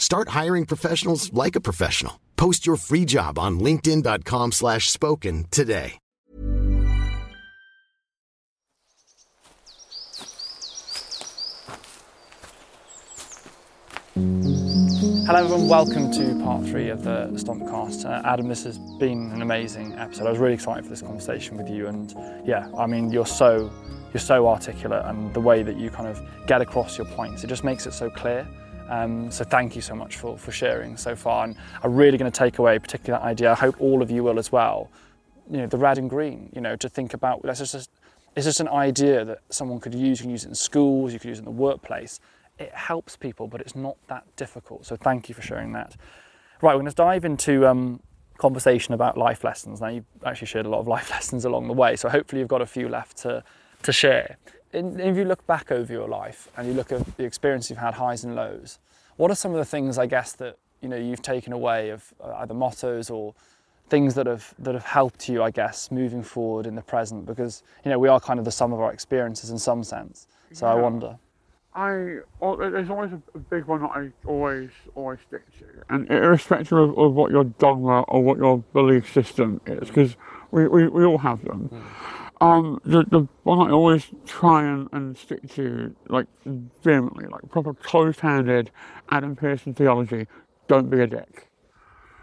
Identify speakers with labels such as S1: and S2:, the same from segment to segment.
S1: Start hiring professionals like a professional. Post your free job on linkedin.com slash spoken today.
S2: Hello everyone, welcome to part three of the Stompcast. Uh, Adam, this has been an amazing episode. I was really excited for this conversation with you and yeah, I mean you're so you're so articulate and the way that you kind of get across your points, it just makes it so clear. Um, so thank you so much for, for sharing so far. And I'm really going to take away particularly that idea. I hope all of you will as well. You know, the red and green, you know, to think about, that's just, it's just an idea that someone could use. You can use it in schools, you could use it in the workplace. It helps people, but it's not that difficult. So thank you for sharing that. Right, we're going to dive into um, conversation about life lessons. Now, you've actually shared a lot of life lessons along the way, so hopefully you've got a few left to, to share if you look back over your life and you look at the experience you've had, highs and lows, what are some of the things I guess that you know you've taken away of uh, either mottos or things that have that have helped you, I guess, moving forward in the present? Because you know we are kind of the sum of our experiences in some sense. So yeah. I wonder.
S3: I there's always a big one that I always always stick to, and irrespective of, of what your dogma or what your belief system is, because we, we, we all have them. Mm. Um, the, the one I always try and, and stick to, like, vehemently, like, proper closed-handed Adam Pearson theology, don't be a dick.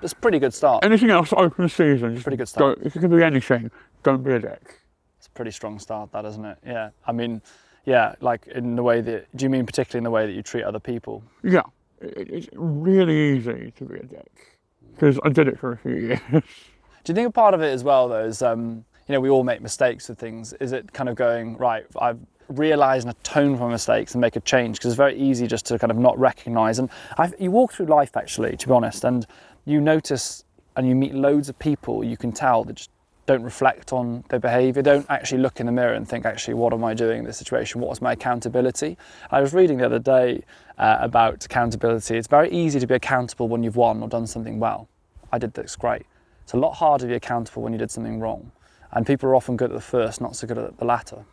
S2: It's a pretty good start.
S3: Anything else open season, just
S2: pretty good start.
S3: if it can be anything, don't be a dick.
S2: It's a pretty strong start, that, isn't it? Yeah. I mean, yeah, like in the way that, do you mean particularly in the way that you treat other people?
S3: Yeah. It, it's really easy to be a dick, because I did it for a few years.
S2: Do you think a part of it as well, though, is, um, you know, we all make mistakes with things. Is it kind of going, right, I've realised and atone for mistakes and make a change? Because it's very easy just to kind of not recognise. And I've, you walk through life, actually, to be honest, and you notice and you meet loads of people you can tell that just don't reflect on their behaviour, don't actually look in the mirror and think, actually, what am I doing in this situation? What was my accountability? I was reading the other day uh, about accountability. It's very easy to be accountable when you've won or done something well. I did this, great. It's a lot harder to be accountable when you did something wrong and people are often good at the first, not so good at the latter.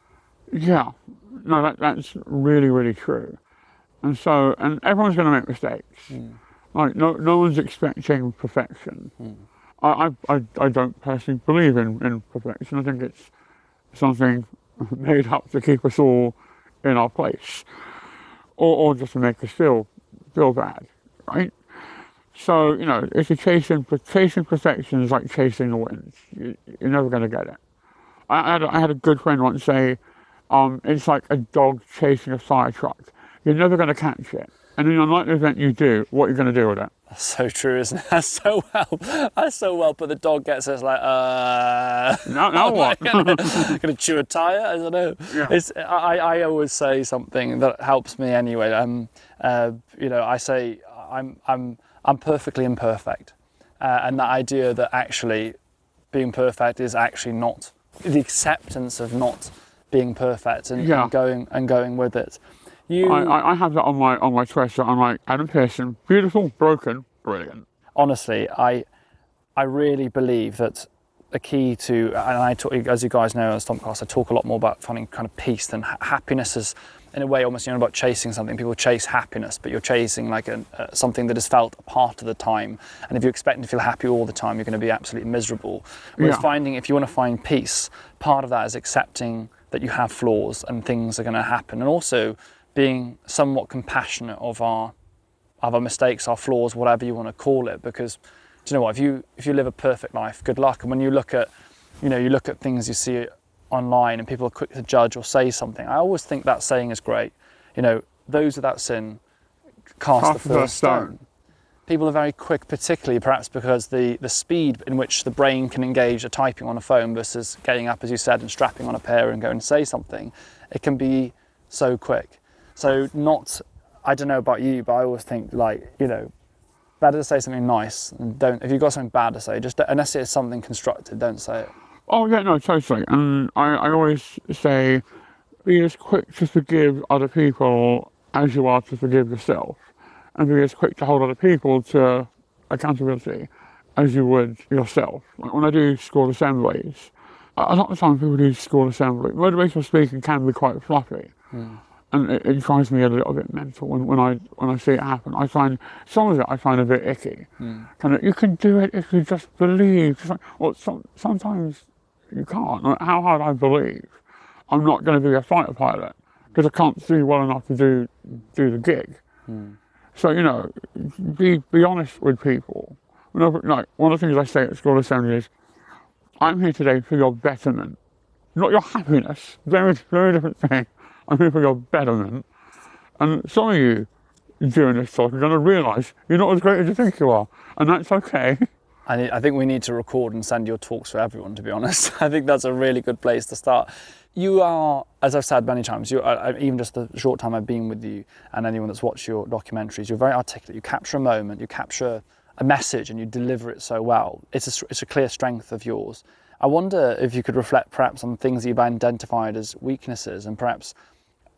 S3: Yeah, no, that, that's really, really true. And so, and everyone's going to make mistakes. Mm. Like, no, no one's expecting perfection. Mm. I, I, I don't personally believe in, in perfection. I think it's something made up to keep us all in our place, or, or just to make us feel feel bad, right? So, you know, if you're chasing, chasing perfection is like chasing the wind. You, are never going to get it. I had, a, I had a good friend once say, um, it's like a dog chasing a fire truck. You're never going to catch it. And in an unlikely event you do, what are you going to do with it?
S2: That's so true, isn't it? That's so well. That's so well. But the dog gets us like, uh.
S3: Now, now what?
S2: gonna, gonna chew a tire? I don't know. Yeah. It's, I, I always say something that helps me anyway. Um, uh, you know, I say I'm, I'm, I'm perfectly imperfect. Uh, and that idea that actually being perfect is actually not the acceptance of not being perfect and, yeah. and going and going with it.
S3: You, I, I, have that on my on my Twitter. I'm like Adam Pearson, beautiful, broken, brilliant.
S2: Honestly, I I really believe that a key to, and I talk, as you guys know, as Stompcast, I talk a lot more about finding kind of peace than ha- happiness is, in a way, almost you know about chasing something. People chase happiness, but you're chasing like a, uh, something that is felt a part of the time. And if you're expecting to feel happy all the time, you're going to be absolutely miserable. Whereas
S3: Yeah.
S2: finding, if you want to find peace, part of that is accepting that you have flaws and things are going to happen, and also being somewhat compassionate of our of our mistakes, our flaws, whatever you want to call it. Because do you know what? If you if you live a perfect life, good luck. And when you look at, you know, you look at things you see online, and people are quick to judge or say something. I always think that saying is great. You know, those without sin cast,
S3: Cast
S2: the first stone.
S3: stone.
S2: People are very quick, particularly perhaps because the, the speed in which the brain can engage a typing on a phone versus getting up, as you said, and strapping on a pair and going and say something, it can be so quick. So not, I don't know about you, but I always think like, you know, better to say something nice and don't, if you've got something bad to say, just unless it's something constructive, don't say it.
S3: Oh yeah, no, totally. And um, I, I always say, be as quick to forgive other people as you are to forgive yourself, and be as quick to hold other people to accountability as you would yourself. Like when I do school assemblies, a lot of times people do school assembly. Motivational speaking can be quite fluffy. And it, it drives me a little bit mental when, when I when I see it happen. I find some of it I find a bit icky. Hmm. Kind of, you can do it if you just believe. Like, well, some, sometimes you can't. How hard I believe, I'm not going to be a fighter pilot because I can't see well enough to do do the gig. Hmm. So you know, be be honest with people. Like one of the things I say at school assembly is, I'm here today for your betterment, not your happiness. Very very different thing. I'm here for your betterment. And some of you during this talk are going to realise you're not as great as you think you are, and that's okay.
S2: I, I think we need to record and send your talks for everyone, to be honest. I think that's a really good place to start. You are, as I've said many times, you I- even just the short time I've been with you and anyone that's watched your documentaries, you're very articulate. You capture a moment, you capture a message, and you deliver it so well. It's a, it's a clear strength of yours. I wonder if you could reflect perhaps on things you've identified as weaknesses, and perhaps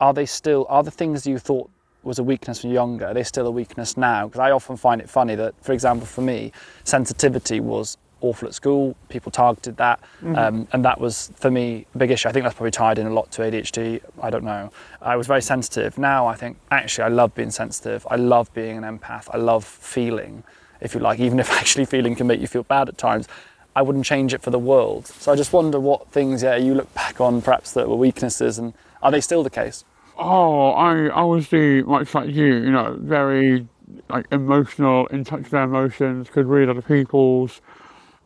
S2: are they still are the things you thought was a weakness when younger are they still a weakness now. Because i often find it funny that for example for me sensitivity was awful at school. People targeted that um, and that was for me a big issue. I think that's probably tied in a lot to adhd i don't know. I was very sensitive. Now i think actually i love being sensitive. I love being an empath. I love feeling if you like even if actually feeling can make you feel bad at times. I wouldn't change it for the world. So I just wonder what things, yeah, you look back on perhaps that were weaknesses, and are they still the case?
S3: Oh, I, I was the much like you, you know, very like emotional, in touch with their emotions, could read other people's.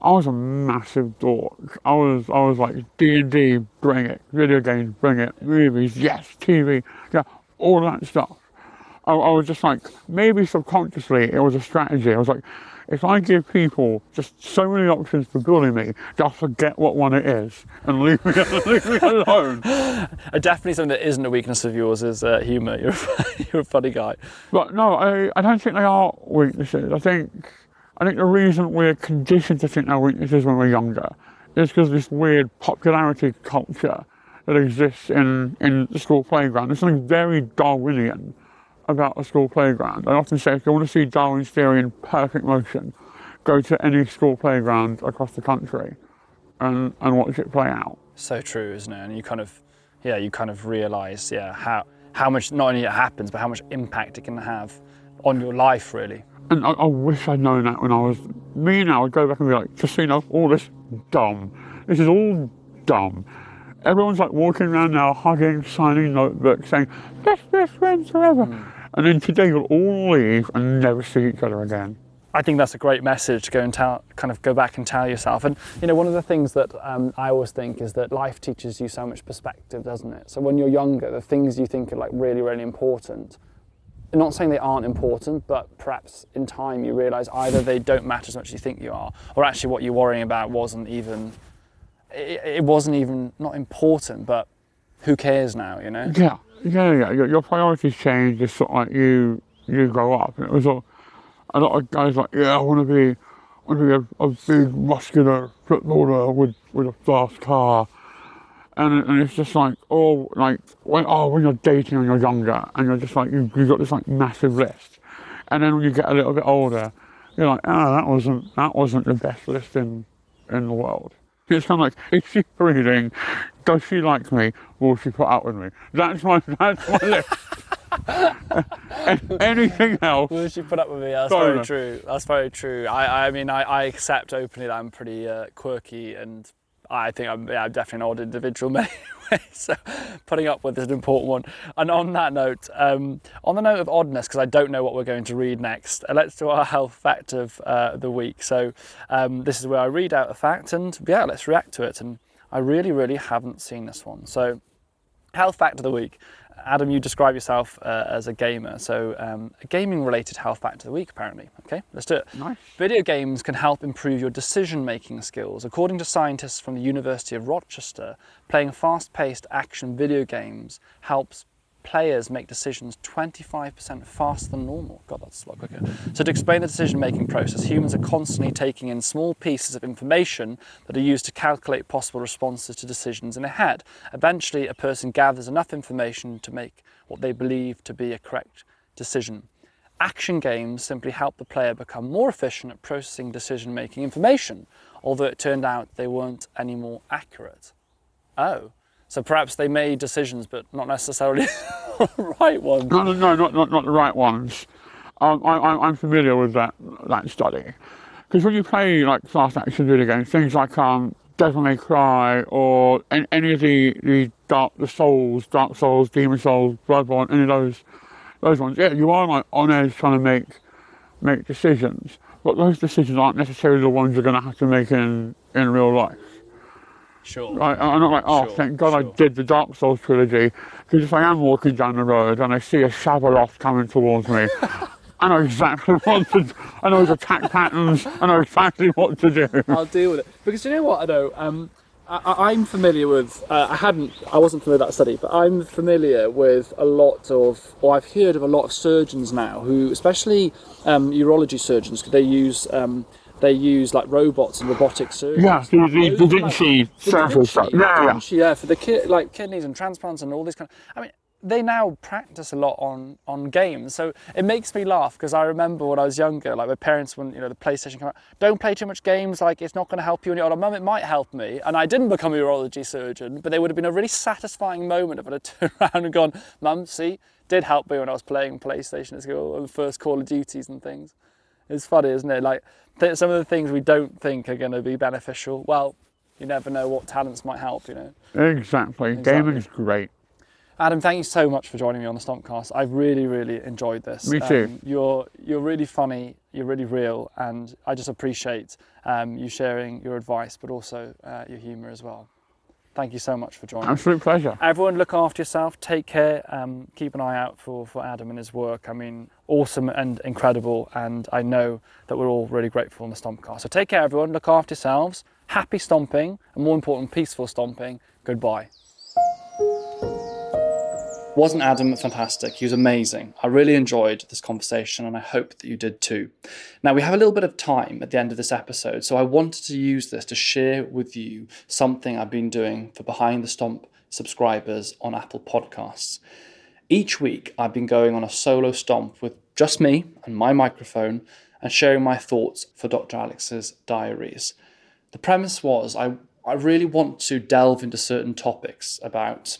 S3: I was a massive dork. I was I was like D and D, bring it, video games, bring it, movies, yes, TV, yeah, all that stuff. I, I was just like maybe subconsciously it was a strategy. I was like, if I give people just so many options for bullying me, they'll forget what one it is and leave me, leave me alone.
S2: Definitely something that isn't a weakness of yours is uh, humour. You're, a- you're a funny guy.
S3: But no, I, I don't think they are weaknesses. I think I think the reason we're conditioned to think they're weaknesses when we're younger is because this weird popularity culture that exists in, in the school playground. There's something very Darwinian about a school playground. I often say if you want to see Darwin's theory in perfect motion, go to any school playground across the country and, and watch it play out.
S2: So true, isn't it? And you kind of, yeah, you kind of realise, yeah, how how much not only it happens, but how much impact it can have on your life, really.
S3: And I, I wish I'd known that when I was me now. I'd go back and be like, just so you know, all this dumb. This is all dumb. Everyone's like walking around now, hugging, signing notebooks, saying best best friends forever. Hmm. And then today you'll all leave and never see each other again.
S2: I think that's a great message to go and tell, kind of go back and tell yourself. And you know, one of the things that um, I always think is that life teaches you so much perspective, doesn't it? So when you're younger, the things you think are like really, really important. I'm not saying they aren't important, but perhaps in time you realise either they don't matter as much as you think you are, or actually what you're worrying about wasn't even, it, it wasn't even not important, but who cares now, you know?
S3: Yeah, yeah, yeah. Your, your priorities change as sort of like you you grow up. And it was a, a lot of guys like, yeah, I want to be, want to be a, a big muscular footballer with with a fast car. And, and it's just like, oh, like when oh when you're dating when you're younger and you're just like you you got this like massive list, and then when you get a little bit older, you're like, oh, that wasn't that wasn't the best list in in the world. It's kind of like, is she breathing? Does she like me? Will she put up with me? That's my, that's my list. Anything else?
S2: Will she put up with me? That's
S3: Sorry,
S2: very true. That's very true. I, I mean, I, I accept openly that I'm pretty uh, quirky, and I think I'm, yeah, I'm definitely an odd individual ways. So putting up with is an important one. And on that note, um, on the note of oddness, because I don't know what we're going to read next, uh, let's do our health fact of uh, the week. So um, this is where I read out a fact, and yeah, let's react to it. And I really, really haven't seen this one. So health fact of the week. Adam, you describe yourself uh, as a gamer, so um, a gaming-related health fact of the week, apparently. Okay, let's do it.
S3: Nice.
S2: Video games can help improve your decision-making skills. According to scientists from the University of Rochester, playing fast-paced action video games helps players make decisions 25% faster than normal. God, that's a lot quicker. So, to explain the decision making process, humans are constantly taking in small pieces of information that are used to calculate possible responses to decisions in a head. Eventually, a person gathers enough information to make what they believe to be a correct decision. Action games simply help the player become more efficient at processing decision making information, although it turned out they weren't any more accurate. Oh. So perhaps they made decisions, but not necessarily the right ones.
S3: No, no, no, not, not, not the right ones. Um, I, I'm familiar with that that study. Because when you play like fast action video games, things like um, Devil May Cry or any, any of the, the Dark the Souls, Dark Souls, Demon's Souls, Bloodborne, any of those those ones, yeah, you are like on edge trying to make make decisions. But those decisions aren't necessarily the ones you're going to have to make in in real life.
S2: Sure.
S3: I'm not like, oh,
S2: Sure,
S3: thank God
S2: sure.
S3: I did the Dark Souls trilogy. Because if I am walking down the road and I see a Shavaloth coming towards me, I know exactly what to do. I know his attack patterns. I know exactly what to do.
S2: I'll deal with it because you know what I know. Um, I, I'm familiar with. Uh, I hadn't. I wasn't familiar with that study, but I'm familiar with a lot of, or I've heard of a lot of surgeons now who, especially um, urology surgeons, they use. Um, they use like robots and robotic surgery.
S3: Yeah, the, the Da Vinci surgery stuff. Yeah, yeah.
S2: yeah, for the ki- like kidneys and transplants and all this kind. Of, I mean, they now practice a lot on on games, so it makes me laugh because I remember when I was younger, like my parents when you know the PlayStation came out, don't play too much games, like it's not going to help you when you're older. Mum, it might help me, and I didn't become a urology surgeon, but there would have been a really satisfying moment if I'd have turned around and gone, Mum, see, did help me when I was playing PlayStation at school and the first Call of Duties and things. It's funny, isn't it? Like th- some of the things we don't think are going to be beneficial. Well, you never know what talents might help. You know.
S3: Exactly. Gaming's great.
S2: Adam, thank you so much for joining me on the Stompcast. I've really, really enjoyed this.
S3: Me too.
S2: Um, you're you're really funny. You're really real, and I just appreciate um, you sharing your advice, but also uh, your humour as well. Thank you so much for joining.
S3: Absolute pleasure.
S2: Everyone, look after yourself. Take care. Um, keep an eye out for, for Adam and his work. I mean, awesome and incredible. And I know that we're all really grateful in the Stompcast. So take care, everyone. Look after yourselves. Happy stomping, and more important, peaceful stomping. Goodbye. Wasn't Adam fantastic? He was amazing. I really enjoyed this conversation and I hope that you did too. Now, we have a little bit of time at the end of this episode, so I wanted to use this to share with you something I've been doing for Behind the Stomp subscribers on Apple Podcasts. Each week, I've been going on a solo stomp with just me and my microphone and sharing my thoughts for Dr. Alex's diaries. The premise was I, I really want to delve into certain topics about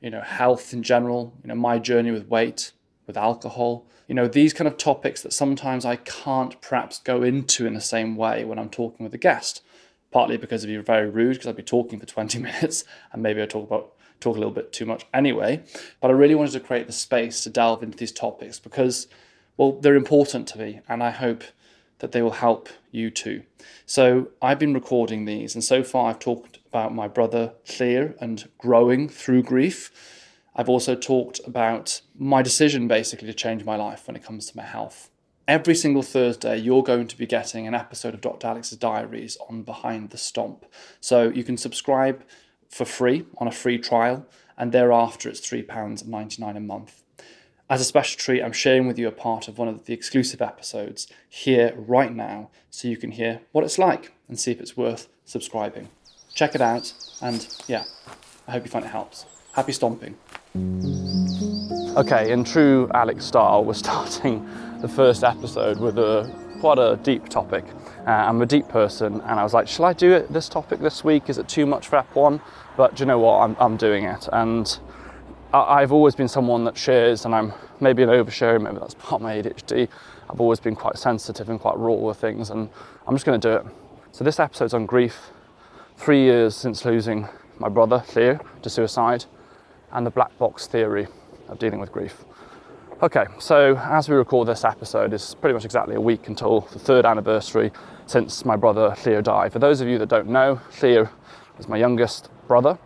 S2: you know, health in general, you know, my journey with weight, with alcohol, you know, these kind of topics that sometimes I can't perhaps go into in the same way when I'm talking with a guest. Partly because it'd be very rude because I'd be talking for 20 minutes and maybe I talk about talk a little bit too much anyway. But I really wanted to create the space to delve into these topics because, well, they're important to me and I hope that they will help you too. So I've been recording these, and so far I've talked about my brother Llŷr and growing through grief. I've also talked about my decision basically to change my life when it comes to my health. Every single Thursday, you're going to be getting an episode of Dr. Alex's Diaries on Behind the Stomp. So you can subscribe for free on a free trial, and thereafter it's £3.99 a month. As a special treat, I'm sharing with you a part of one of the exclusive episodes here right now so you can hear what it's like and see if it's worth subscribing. Check it out, and yeah, I hope you find it helps. Happy stomping. Okay, in true Alex style, we're starting the first episode with a quite a deep topic. Uh, I'm a deep person, and I was like, shall I do it this topic this week? Is it too much for F1? But do you know what? I'm, I'm doing it, and I've always been someone that shares, and I'm maybe an oversharer. Maybe that's part of my ADHD. I've always been quite sensitive and quite raw with things, and I'm just going to do it. So this episode's on grief. Three years since losing my brother Llŷr to suicide, and the black box theory of dealing with grief. Okay, so as we record this episode, it's pretty much exactly a week until the third anniversary since my brother Llŷr died. For those of you that don't know, Llŷr was my youngest brother.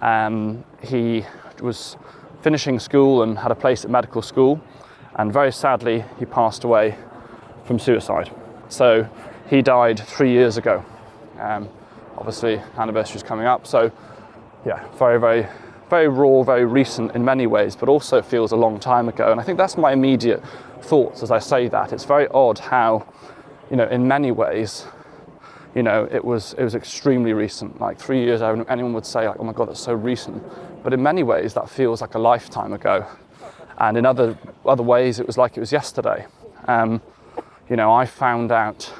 S2: Um, he was finishing school and had a place at medical school, and very sadly, he passed away from suicide. So he died three years ago. Um, obviously, anniversary is coming up, so yeah, very, very very raw, very recent in many ways, but also feels a long time ago. And I think that's my immediate thoughts as I say that. It's very odd how, you know, in many ways, you know, it was it was extremely recent. Like three years, ago. anyone would say, like, oh my god, that's so recent. But in many ways, that feels like a lifetime ago. And in other other ways, it was like it was yesterday. Um, you know, I found out.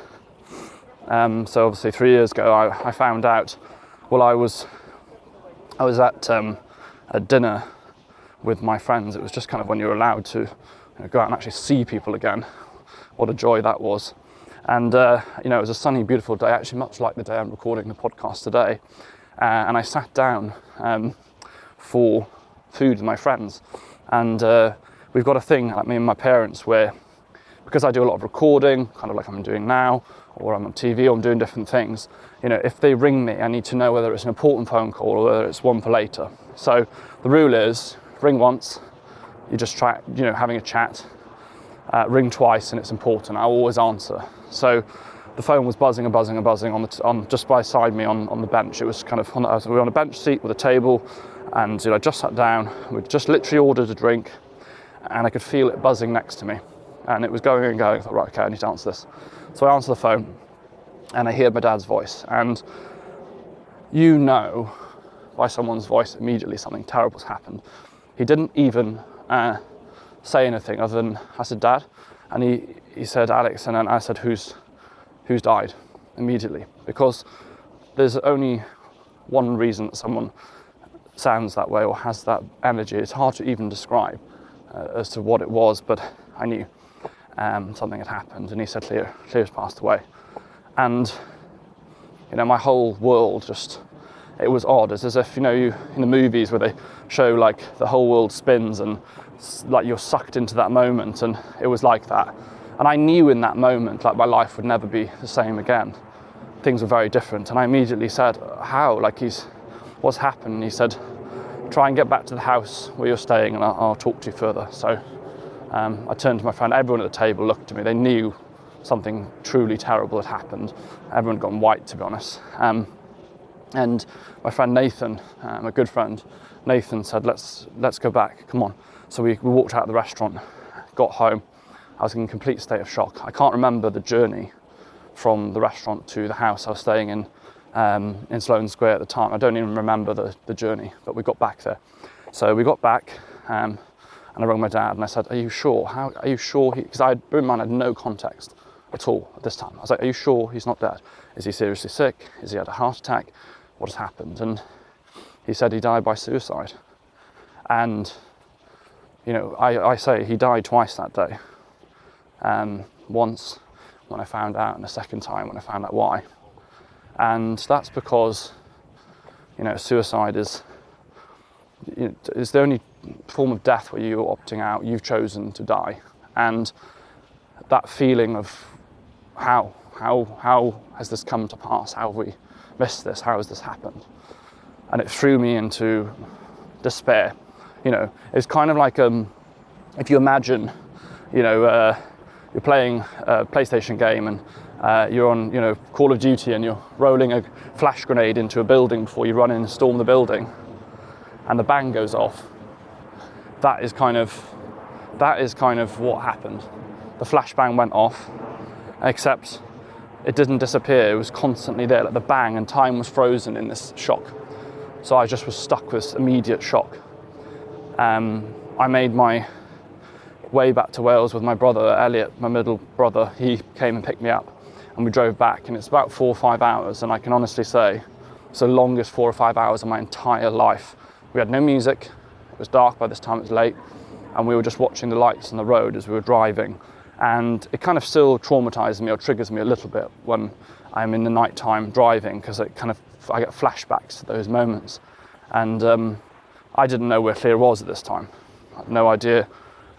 S2: Um, so obviously, three years ago, I, I, found out. Well, I was I was at um, a dinner with my friends. It was just kind of when you're allowed to you know, go out and actually see people again. What a joy that was. And uh, you know, it was a sunny, beautiful day, actually much like the day I'm recording the podcast today. Uh, and I sat down um, for food with my friends. And uh, we've got a thing, like me and my parents, where because I do a lot of recording, kind of like I'm doing now, or I'm on TV, or I'm doing different things, you know, if they ring me, I need to know whether it's an important phone call or whether it's one for later. So the rule is ring once, you just try, you know, having a chat, uh, ring twice, and it's important. I always answer. So the phone was buzzing and buzzing and buzzing on the on just beside me on, on the bench. It was kind of on, we were on a bench seat with a table, and you know, I just sat down. We'd just literally ordered a drink, and I could feel it buzzing next to me, and it was going and going. I thought, right, okay, I need to answer this. So I answer the phone and I hear my dad's voice, and you know by someone's voice immediately something terrible's happened. He didn't even uh, say anything other than I said, "Dad," and he, he said, "Alex," and then I said, "Who's who's died?" Immediately, because there's only one reason that someone sounds that way or has that energy. It's hard to even describe uh, as to what it was, but I knew um, something had happened, and he said, "Llŷr, Llŷr's passed away." and you know my whole world just it was odd. It's as if you know you in the movies where they show like the whole world spins and like you're sucked into that moment and it was like that. And i knew in that moment like my life would never be the same again. Things were very different. And i immediately said how? Like he's what's happened? And he said try and get back to the house where you're staying and i'll, I'll talk to you further. So um, i turned to my friend. Everyone at the table looked at me. They knew something truly terrible had happened. Everyone had gone white, to be honest. Um, and my friend Nathan, um, a good friend, Nathan said, "Let's let's go back. Come on." So we, we walked out of the restaurant, got home. I was in a complete state of shock. I can't remember the journey from the restaurant to the house I was staying in um, in Sloane Square at the time. I don't even remember the, the journey, but we got back there. So we got back, um, and I rang my dad and I said, "Are you sure? How are you sure?" Because I, in mind, I had no context at all at this time. I was like, Are you sure he's not dead? Is he seriously sick? Is he had a heart attack? What has happened? And he said he died by suicide. And, you know, I, I say he died twice that day. Um, once when I found out, and a second time when I found out why. And that's because, you know, suicide is, you know, is the only form of death where you're opting out, you've chosen to die. And that feeling of how? How, how has this come to pass? How have we missed this? How has this happened? And it threw me into despair. You know, it's kind of like um, if you imagine, you know, uh, you're playing a PlayStation game and uh, you're on, you know, Call of Duty and you're rolling a flash grenade into a building before you run in and storm the building, and the bang goes off. That is kind of, that is kind of what happened. The flashbang went off, except it didn't disappear. It was constantly there, like the bang, and time was frozen in this shock. So I just was stuck with this immediate shock. Um, I made my way back to Wales with my brother, Elliot, my middle brother. He came and picked me up. and we drove back, and it's about four or five hours, and I can honestly say it's the longest four or five hours of my entire life. We had no music, it was dark by this time, it was late, and we were just watching the lights on the road as we were driving. And it kind of still traumatizes me or triggers me a little bit when I'm in the nighttime driving because it kind of I get flashbacks to those moments. And um, I didn't know where Llŷr was at this time. I had no idea.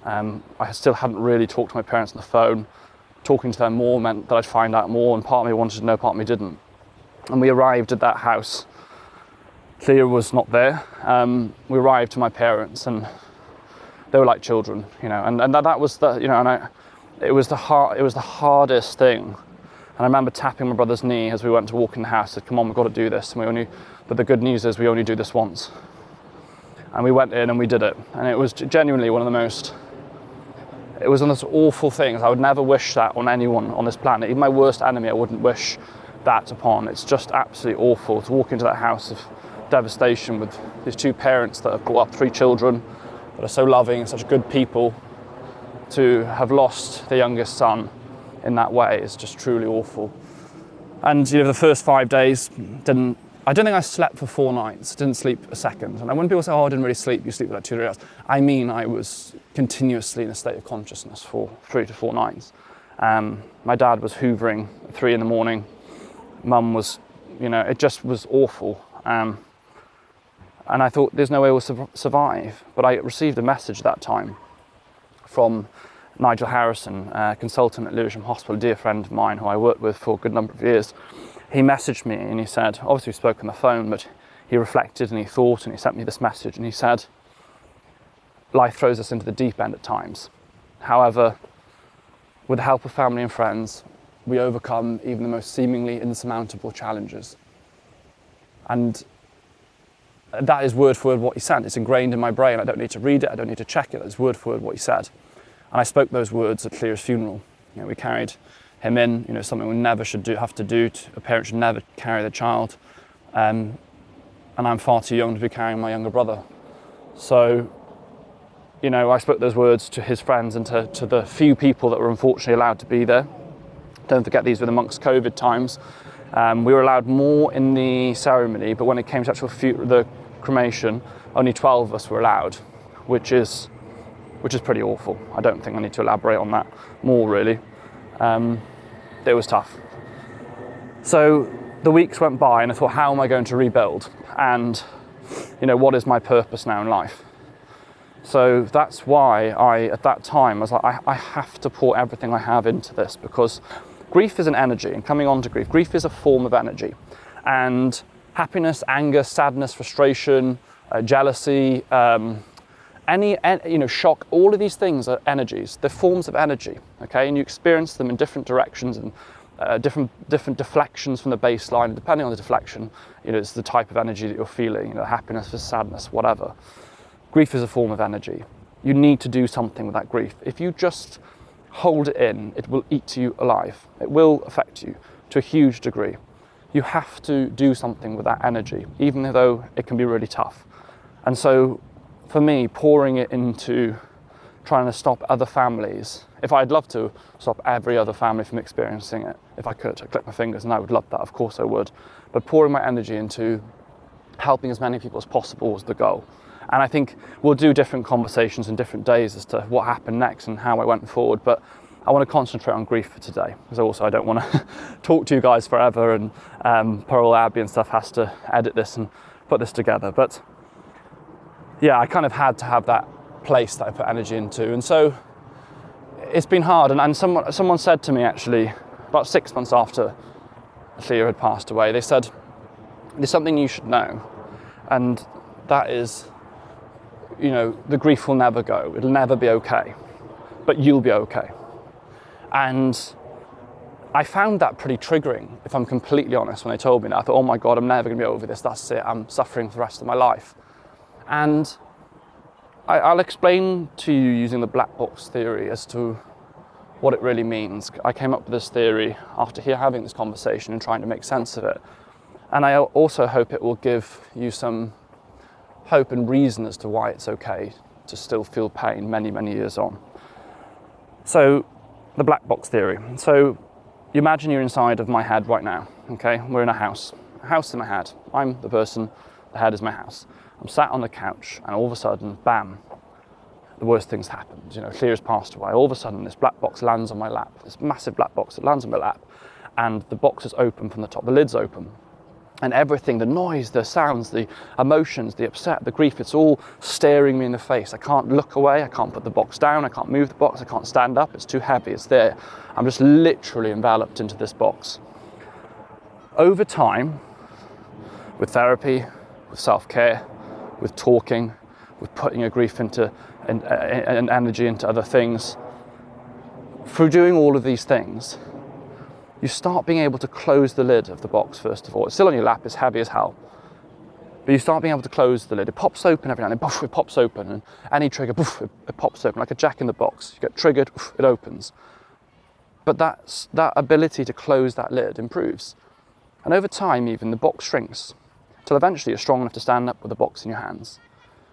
S2: Um, I still hadn't really talked to my parents on the phone. Talking to them more meant that I'd find out more, and part of me wanted to know, part of me didn't. And we arrived at that house. Llŷr was not there. Um, we arrived to my parents, and they were like children, you know. And, and that, that was the, you know, and I, it was the hard, it was the hardest thing. And I remember tapping my brother's knee as we went to walk in the house. Said, "Come on, we've got to do this." And we only, but the good news is we only do this once. And we went in and we did it, and it was genuinely one of the most. It was one of those awful things. I would never wish that on anyone on this planet. Even my worst enemy, I wouldn't wish that upon. It's just absolutely awful to walk into that house of devastation with these two parents that have brought up three children that are so loving, and such good people, to have lost the youngest son in that way is just truly awful. And you know, the first five days didn't. I don't think I slept for four nights. Didn't sleep a second. And when people say, "Oh, I didn't really sleep," you sleep for like two or three hours. I mean, I was continuously in a state of consciousness for three to four nights. Um, my dad was hoovering at three in the morning. Mum was, you know, it just was awful. Um, and I thought, there's no way we'll su- survive. But I received a message that time from Nigel Harrison, a consultant at Lewisham Hospital, a dear friend of mine who I worked with for a good number of years. He messaged me and he said, obviously we spoke on the phone, but he reflected and he thought and he sent me this message and he said, life throws us into the deep end at times. However, with the help of family and friends, we overcome even the most seemingly insurmountable challenges. And that is word for word what he said. It's ingrained in my brain. I don't need to read it, I don't need to check it. It's word for word what he said. And I spoke those words at Llŷr's funeral. You know, we carried him in, you know, something we never should do, have to do. To, a parent should never carry their child. Um, and I'm far too young to be carrying my younger brother. So, you know, I spoke those words to his friends and to, to the few people that were unfortunately allowed to be there. Don't forget these were amongst COVID times. Um, we were allowed more in the ceremony, but when it came to actual fu- the cremation, only 12 of us were allowed, which is which is pretty awful. I don't think I need to elaborate on that more really. Um, it was tough. So the weeks went by, and I thought, how am I going to rebuild? And you know, what is my purpose now in life? So that's why I, at that time, was like, I, I have to pour everything I have into this because grief is an energy, and coming on to grief, grief is a form of energy. And happiness, anger, sadness, frustration, uh, jealousy, um, any, you know, shock, all of these things are energies. They're forms of energy, okay? And you experience them in different directions and uh, different, different deflections from the baseline. Depending on the deflection, you know, it's the type of energy that you're feeling, you know, happiness versus sadness, whatever. Grief is a form of energy. You need to do something with that grief. If you just hold it in, it will eat you alive. It will affect you to a huge degree. You have to do something with that energy, even though it can be really tough. And so, for me, pouring it into trying to stop other families, if I'd love to stop every other family from experiencing it, if I could, I'd click my fingers and I would love that, of course I would. But pouring my energy into helping as many people as possible was the goal. And I think we'll do different conversations in different days as to what happened next and how I went forward. But I want to concentrate on grief for today because also I don't want to talk to you guys forever and um, poor old Abby and stuff has to edit this and put this together. But yeah, I kind of had to have that place that I put energy into. And so it's been hard. And, and someone, someone said to me actually, about six months after Theo had passed away, they said, There's something you should know. And that is, you know, the grief will never go. It'll never be okay. But you'll be okay. And I found that pretty triggering, if I'm completely honest, when they told me that. I thought, oh my God, I'm never going to be over this. That's it. I'm suffering for the rest of my life. And I, will explain to you using the black box theory as to what it really means. I came up with this theory after here having this conversation and trying to make sense of it. And I also hope it will give you some hope and reason as to why it's okay to still feel pain many, many years on. So, the black box theory. So, you imagine you're inside of my head right now, okay? We're in a house, a house in my head. I'm the person, the head is my house. I'm sat on the couch, and all of a sudden, bam, the worst things happened. You know, Llŷr's passed away. All of a sudden, this black box lands on my lap, this massive black box that lands on my lap, and the box is open from the top, the lid's open. And everything, the noise, the sounds, the emotions, the upset, the grief, it's all staring me in the face. I can't look away, I can't put the box down, I can't move the box, I can't stand up, it's too heavy, it's there. I'm just literally enveloped into this box. Over time, with therapy, with self care, with talking, with putting your grief into and, and energy into other things, through doing all of these things, you start being able to close the lid of the box first of all. It's still on your lap, it's heavy as hell. But you start being able to close the lid. It pops open every now and then, poof, it pops open. And any trigger, poof, it, it pops open like a jack in the box. You get triggered, poof, it opens. But that's, that ability to close that lid improves. And over time, even the box shrinks till eventually you're strong enough to stand up with the box in your hands.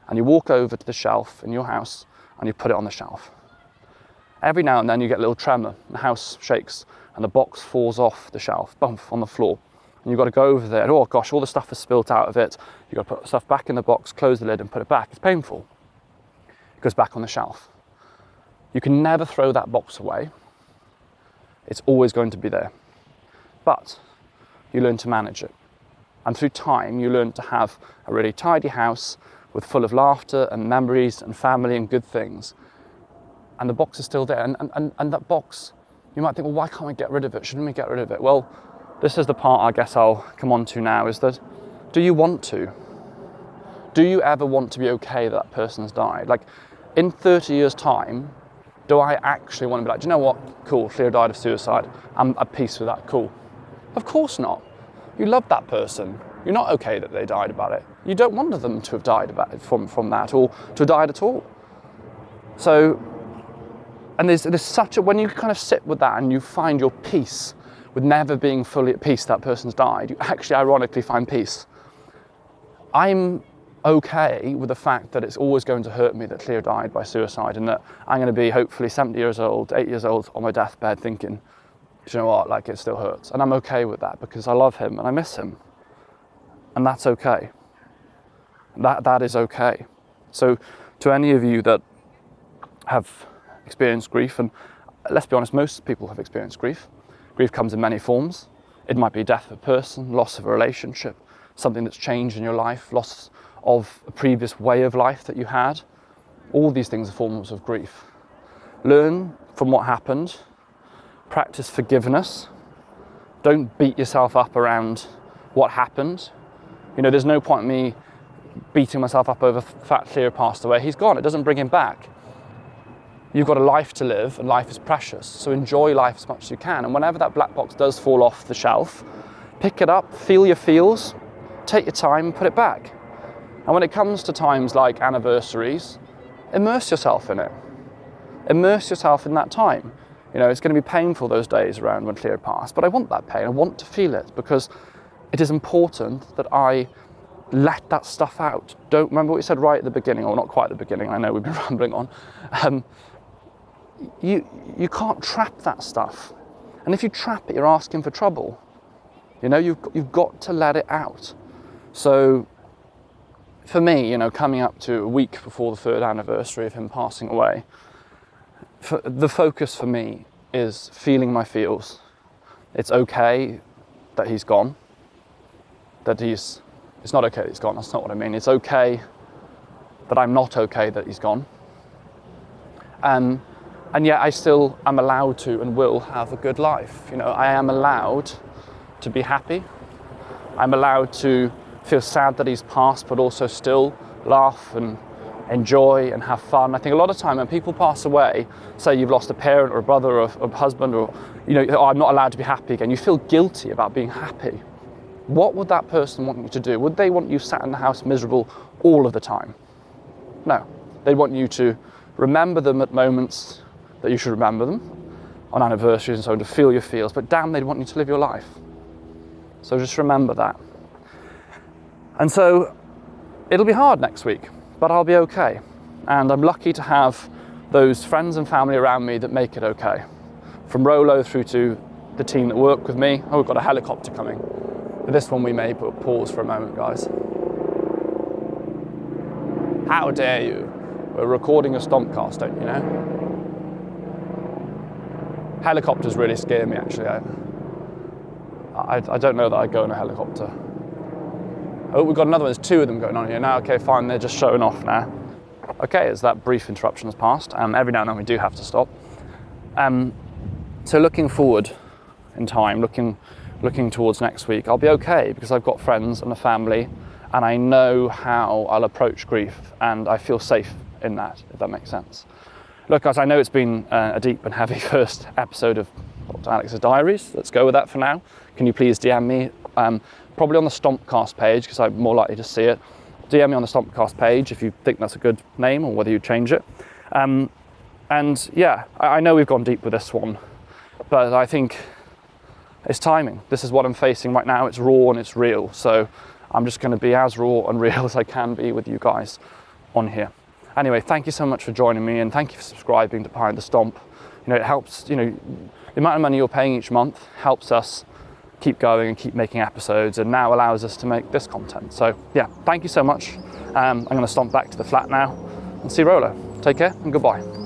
S2: And you walk over to the shelf in your house and you put it on the shelf. Every now and then you get a little tremor, the house shakes, and the box falls off the shelf, bump on the floor. And you've got to go over there, and oh gosh, all the stuff has spilt out of it. You've got to put stuff back in the box, close the lid, and put it back. It's painful. It goes back on the shelf. You can never throw that box away, it's always going to be there. But you learn to manage it. And through time, you learn to have a really tidy house with full of laughter and memories and family and good things. And the box is still there. And, and, and that box you might think, well, why can't we get rid of it? Shouldn't we get rid of it? Well, this is the part I guess I'll come on to now is that do you want to? Do you ever want to be okay that that person's died? Like in 30 years' time, do I actually want to be like, do you know what? Cool, Llŷr died of suicide. I'm at peace with that. Cool. Of course not. You love that person. You're not okay that they died about it. You don't want them to have died about it from, from that or to have died at all. So and there's, there's such a, when you kind of sit with that and you find your peace with never being fully at peace that person's died, you actually ironically find peace. I'm okay with the fact that it's always going to hurt me that Llŷr died by suicide and that I'm going to be hopefully 70 years old, 8 years old on my deathbed thinking, you know what, like it still hurts. And I'm okay with that because I love him and I miss him. And that's okay. That, that is okay. So, to any of you that have experienced grief, and let's be honest, most people have experienced grief. Grief comes in many forms. It might be death of a person, loss of a relationship, something that's changed in your life, loss of a previous way of life that you had. All these things are forms of grief. Learn from what happened, practice forgiveness. Don't beat yourself up around what happened. You know, there's no point in me beating myself up over Fat Llŷr passed away. He's gone. It doesn't bring him back. You've got a life to live, and life is precious. So enjoy life as much as you can. And whenever that black box does fall off the shelf, pick it up, feel your feels, take your time, put it back. And when it comes to times like anniversaries, immerse yourself in it. Immerse yourself in that time. You know, it's going to be painful those days around when Llŷr passed, but I want that pain. I want to feel it because it is important that I let that stuff out. Don't remember what you said right at the beginning, or not quite at the beginning. I know we've been rambling on. Um, you, you can't trap that stuff. And if you trap it, you're asking for trouble. You know, you've, you've got to let it out. So, for me, you know, coming up to a week before the third anniversary of him passing away, the focus for me is feeling my feels. It's okay that he's gone, that he's, it's not okay that he's gone, that's not what I mean. It's okay that I'm not okay that he's gone. Um, and yet I still am allowed to and will have a good life. You know, I am allowed to be happy. I'm allowed to feel sad that he's passed, but also still laugh and enjoy and have fun. I think a lot of time when people pass away, say you've lost a parent or a brother or a husband, or you know, oh, I'm not allowed to be happy again. You feel guilty about being happy. What would that person want you to do? Would they want you sat in the house miserable all of the time? No. They want you to remember them at moments that you should remember them on anniversaries and so on to feel your feels, but damn, they'd want you to live your life. So just remember that. And so it'll be hard next week, but I'll be okay. And I'm lucky to have those friends and family around me that make it okay. From Rolo through to the team that work with me. Oh, we've got a helicopter coming. But this one we may put pause for a moment, guys. How dare you? We're recording a Stompcast, don't you know? Helicopters really scare me, actually. I, I, I don't know that I'd go in a helicopter. Oh, we've got another one. There's two of them going on here now. Okay, fine. They're just showing off now. Okay, as that brief interruption has passed, um, every now and then we do have to stop. Um, so looking forward in time, looking looking towards next week, I'll be okay because I've got friends and a family, and I know how I'll approach grief, and I feel safe in that. If that makes sense. Look, guys, I know it's been uh, a deep and heavy first episode of Dr. Alex's Diaries. Let's go with that for now. Can you please DM me? Um, probably on the Stompcast page because I'm more likely to see it. DM me on the Stompcast page if you think that's a good name or whether you change it. Um, and yeah, I, I know we've gone deep with this one, but I think it's timing. This is what I'm facing right now. It's raw and it's real. So I'm just going to be as raw and real as I can be with you guys on here. Anyway, thank you so much for joining me and thank you for subscribing to Behind the Stomp. You know, it helps, you know, the amount of money you're paying each month helps us keep going and keep making episodes and now allows us to make this content. So yeah, thank you so much. Um, I'm going to stomp back to the flat now and see Rolo. Take care and goodbye.